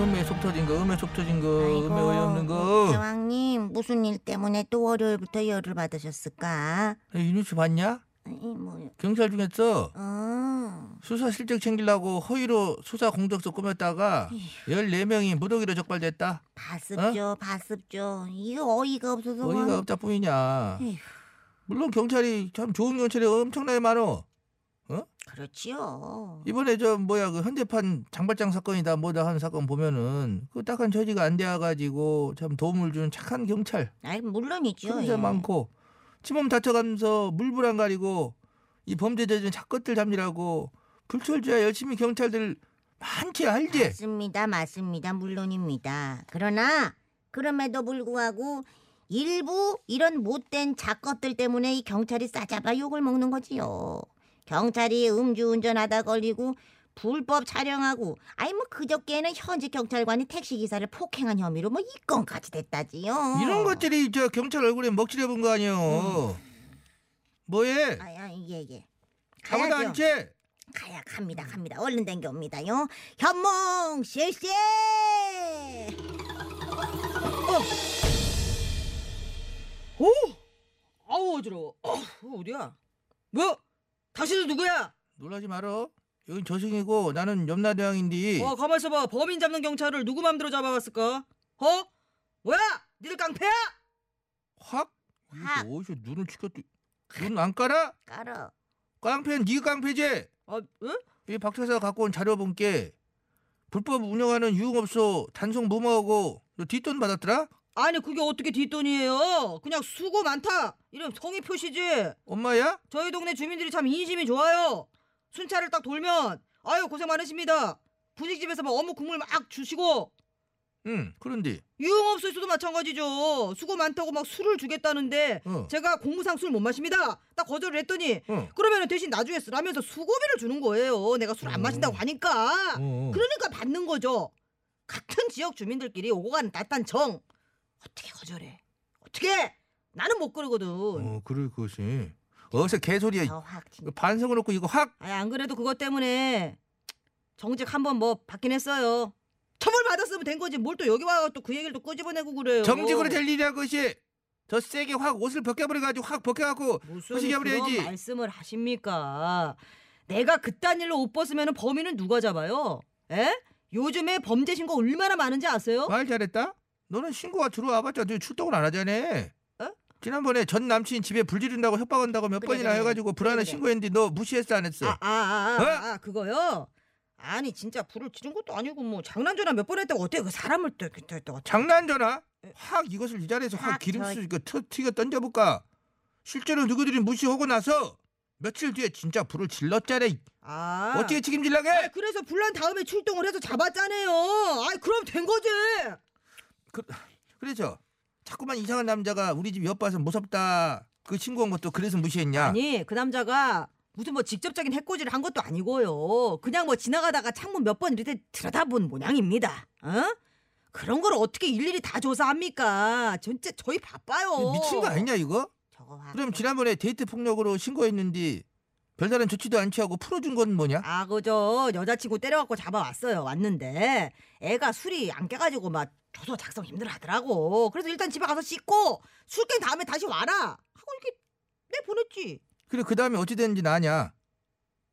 으메 속 터진 거, 으메 속 터진 거, 으메 어이없는 거. 대왕님 무슨 일 때문에 또 월요일부터 열을 받으셨을까? 이 뉴스 봤냐? 아니 뭐, 경찰 중에서 어, 수사 실적 챙기려고 허위로 수사 공적서 꾸몄다가 14명이 무더기로 적발됐다. 봤습죠, 봤습죠. 이거 어이가 없어서. 어이가 와- 없다 뿐이냐. 에휴, 물론 경찰이 참 좋은 경찰이 엄청나게 많어. 그렇지요. 이번에 저 뭐야 그 현대판 장발장 사건이다 뭐다 하는 사건 보면은 그 딱한 처지가 안 되어가지고 참 도움을 준 착한 경찰 아이 물론이죠. 큰사 예. 많고 치몸 다쳐가면서 물불 안 가리고 이 범죄 저지른 작것들 잡느라고 불철주야 열심히 경찰들 많지 알지? 맞습니다, 맞습니다. 물론입니다. 그러나 그럼에도 불구하고 일부 이런 못된 작것들 때문에 이 경찰이 싸잡아 욕을 먹는 거지요. 경찰이 음주운전하다 걸리고 불법 촬영하고 아니 뭐 그저께는 현직 경찰관이 택시 기사를 폭행한 혐의로 뭐 입건까지 됐다지요. 이런 것들이 저 경찰 얼굴에 먹칠해 본 거 아니에요. 뭐해? 아야 이게 이게 가보다. 않지? 가야 갑니다 갑니다 얼른 댕겨옵니다요 현몽 실시 오! 아우 어지러워. 어, 어디야? 뭐? 당신은 누구야? 놀라지 말어. 여긴 저승이고 나는 염라대왕인데 어 가만 있어봐. 범인 잡는 경찰을 누구 맘대로 잡아갔을까? 어? 뭐야? 니들 깡패야? 확? 확. 이거 어디서 눈을 치켰지? 눈 안 깔아? 깔어 깡패는 네 깡패지? 아, 응? 이 박사가 갖고 온 자료 본게 불법 운영하는 유흥업소 단속 무모하고 너 뒷돈 받았더라? 아니 그게 어떻게 뒷돈이에요? 그냥 수고 많다. 이런 성의 표시지. 엄마야? 저희 동네 주민들이 참 인심이 좋아요. 순찰을 딱 돌면 아유 고생 많으십니다. 분식집에서 막 어묵 국물 막 주시고 응 그런데 유흥업소에서도 마찬가지죠. 수고 많다고 막 술을 주겠다는데 어. 제가 공무상 술 못 마십니다. 딱 거절을 했더니 어. 그러면 대신 나중에 쓰라면서 수고비를 주는 거예요. 내가 술안 어. 마신다고 하니까. 어. 그러니까 받는 거죠. 같은 지역 주민들끼리 오고 가는 따뜻한 정. 어떻게 거절해? 어떻게? 나는 못 그러거든. 어 그럴 것이 어서 개소리야 이거 반성을 놓고 이거 확 아니 안 그래도 그것 때문에 정직 한번 뭐 받긴 했어요. 처벌 받았으면 된 거지. 뭘 또 여기 와서 또 그 얘기를 또 끄집어내고 그래요. 정직으로 될 일이야 그것이 더 세게 확 옷을 벗겨버려가지고 확 벗겨갖고 무슨 해버려야지. 말씀을 하십니까? 내가 그딴 일로 옷 벗으면 범인은 누가 잡아요? 에? 요즘에 범죄 신고 얼마나 많은지 아세요? 말 잘했다 너는 신고가 들어와봤자 너 출동을 안 하잖아 어? 지난번에 전 남친 집에 불 지른다고 협박한다고 몇 그래, 번이나 그래. 해가지고 불안해 그래, 그래. 신고했는데 너 무시했어 안 했어? 아, 아, 아, 아, 어? 아, 그거요? 아니 진짜 불을 지른 것도 아니고 뭐 장난 전화 몇 번 했다고 어떻게 그 사람을 또 또- 또- 장난 전화? 확 이것을 이 자리에서 확 확 기름수 저- 이거 터 튀겨 던져볼까? 실제로 누구들이 무시하고 나서 며칠 뒤에 진짜 불을 질렀잖아. 아 어떻게 책임질라게? 그래서 불난 다음에 출동을 해서 잡았잖아요. 아이 그럼 된 거지. 그래서 자꾸만 이상한 남자가 우리 집 옆 와서 무섭다. 그 신고한 것도 그래서 무시했냐? 아니 그 남자가 무슨 뭐 직접적인 해코지를 한 것도 아니고요. 그냥 뭐 지나가다가 창문 몇 번 이렇게 들여다본 모양입니다. 어? 그런 걸 어떻게 일일이 다 조사합니까? 진짜 저희 바빠요. 미친 거 아니냐 이거? 저거 확 그럼 지난번에 데이트 폭력으로 신고했는데 별다른 조치도 안 취하고 풀어준 건 뭐냐? 아 그저 여자친구 때려갖고 잡아왔어요. 왔는데 애가 술이 안 깨가지고 막 조서 작성 힘들어하더라고. 그래서 일단 집에 가서 씻고 술 깬 다음에 다시 와라 하고 이렇게 내 보냈지. 그래 그 다음에 어찌 됐는지 나냐?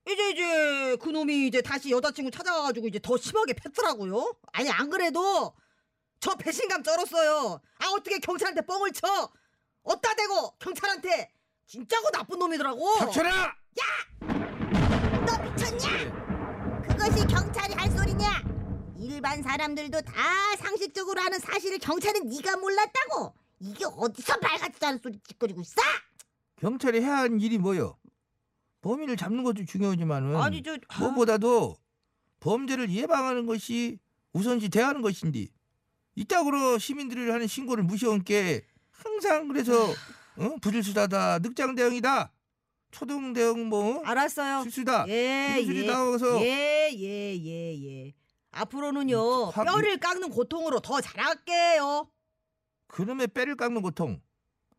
이제 이제 그 놈이 이제 다시 여자친구 찾아와가지고 이제 더 심하게 팼더라고요. 아니 안 그래도 저 배신감 쩔었어요. 아 어떻게 경찰한테 뻥을 쳐? 어따 대고 경찰한테 진짜고 나쁜 놈이더라고. 닥쳐라! 너 미쳤냐? 그것이 경찰이 할 소리냐? 일반 사람들도 다 상식적으로 하는 사실을 경찰은 네가 몰랐다고. 이게 어디서 말 같지도 않은 소리 짓거리고 있어? 경찰이 해야 하는 일이 뭐요? 범인을 잡는 것도 중요하지만은 아니 저 아, 무엇보다도 범죄를 예방하는 것이 우선시 대하는 것인데 이따구로 시민들이 하는 신고를 무시한 게 항상 그래서 어? 부실수사다 늑장 대응이다 초등 대응 뭐 알았어요. 실수다 예, 소리 예. 예, 예, 예, 예. 앞으로는요 화- 뼈를 깎는 고통으로 더 잘할게요. 그놈의 빼를 깎는 고통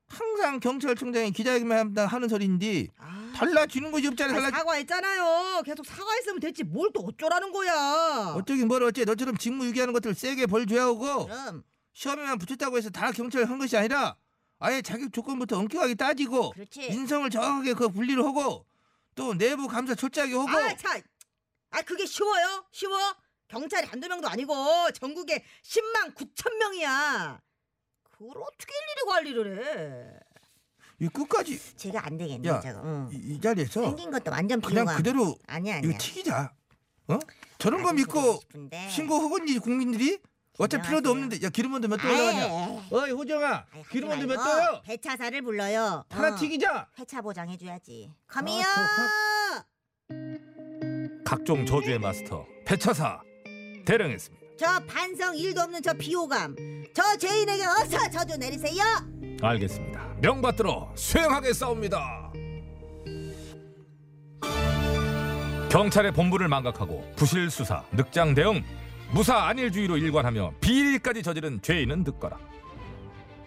항상 경찰청장이 기자회견만 하는 소리인데 아, 달라지는 것이 없잖아 아, 달라 사과했잖아요. 계속 사과했으면 됐지 뭘 또 어쩌라는 거야. 어쩌긴 뭘 어째 너처럼 직무유기하는 것들 세게 벌 줘야 하고 그럼 시험에만 붙였다고 해서 다 경찰 한 것이 아니라 아예 자격 조건부터 엄격하게 따지고 그렇지. 인성을 정확하게 그 분리를 하고 또 내부 감사 철저하게 하고 아, 자, 아 그게 쉬워요? 쉬워? 경찰이 한두 명도 아니고 전국에 10만 9천 명이야. 그걸 어떻게 일일이 관리를 해? 이 끝까지 제가 안 되겠네. 야, 제가. 응. 이, 이 자리에서 생긴 것도 완전 그냥 비호감. 그대로 아니야 아니야. 튀기자. 어? 저런 거 믿고 싶은데. 신고하겠니 국민들이? 어차피 필요도. 없는데 야 기름 먼저 몇도 아이, 올라가냐? 아이, 어이 호정아 기름 먼저 몇 말고 도요? 배차사를 불러요. 하나 어, 튀기자. 회차 보장해줘야지. 커미요. 아, 각종 저주의 마스터 배차사 대령했습니다. 저 반성 일도 없는 저 비호감. 저 죄인에게 어서 저주 내리세요. 알겠습니다. 명받들어 수행하게 싸웁니다. 경찰의 본부를 망각하고 부실 수사, 늑장 대응, 무사 안일주의로 일관하며 비리까지 저지른 죄인은 듣거라.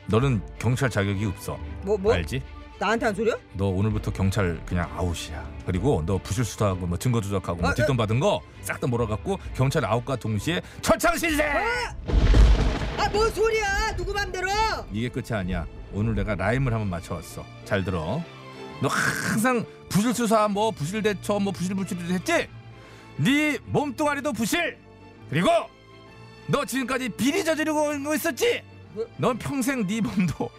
너는 경찰 자격이 없어. 뭐 뭐? 알지? 나한테 한 소리야? 너 오늘부터 경찰 그냥 아웃이야. 그리고 너 부실 수사하고 뭐 증거 조작하고 뭐 아, 뒷돈 받은 거 싹 다 몰아갖고 경찰 아웃과 동시에 철창 신세. 아 뭔 소리야? 누구 맘대로? 이게 끝이 아니야. 오늘 내가 라임을 한번 맞춰왔어. 잘 들어. 너 항상 부실 수사, 뭐 부실 대처, 뭐 부실 불출도 했지? 네 몸뚱아리도 부실. 그리고 너 지금까지 비리 저지르고 있었지? 뭐? 넌 평생 네 몸도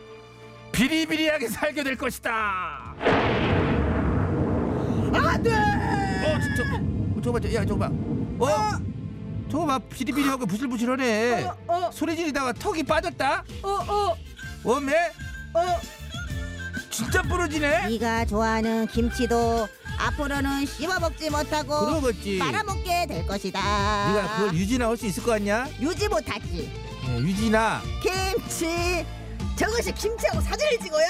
비리비리하게 살게 될 것이다. 안 돼. 어 진짜. 어, 저거 봐, 야 저거 봐. 어? 저거 봐 비리비리하고 부실부실하네. 어, 어, 소리 지르다가 턱이 빠졌다. 어, 어, 어메? 어. 진짜 부러지네. 네가 좋아하는 김치도 앞으로는 씹어 먹지 못하고 그러겠지. 빨아먹게 될 것이다. 네가 그걸 유지나 할수 있을 것 같냐? 유지 못하지. 예, 유지나. 김치. 저것이 김치하고 사진을 찍어야?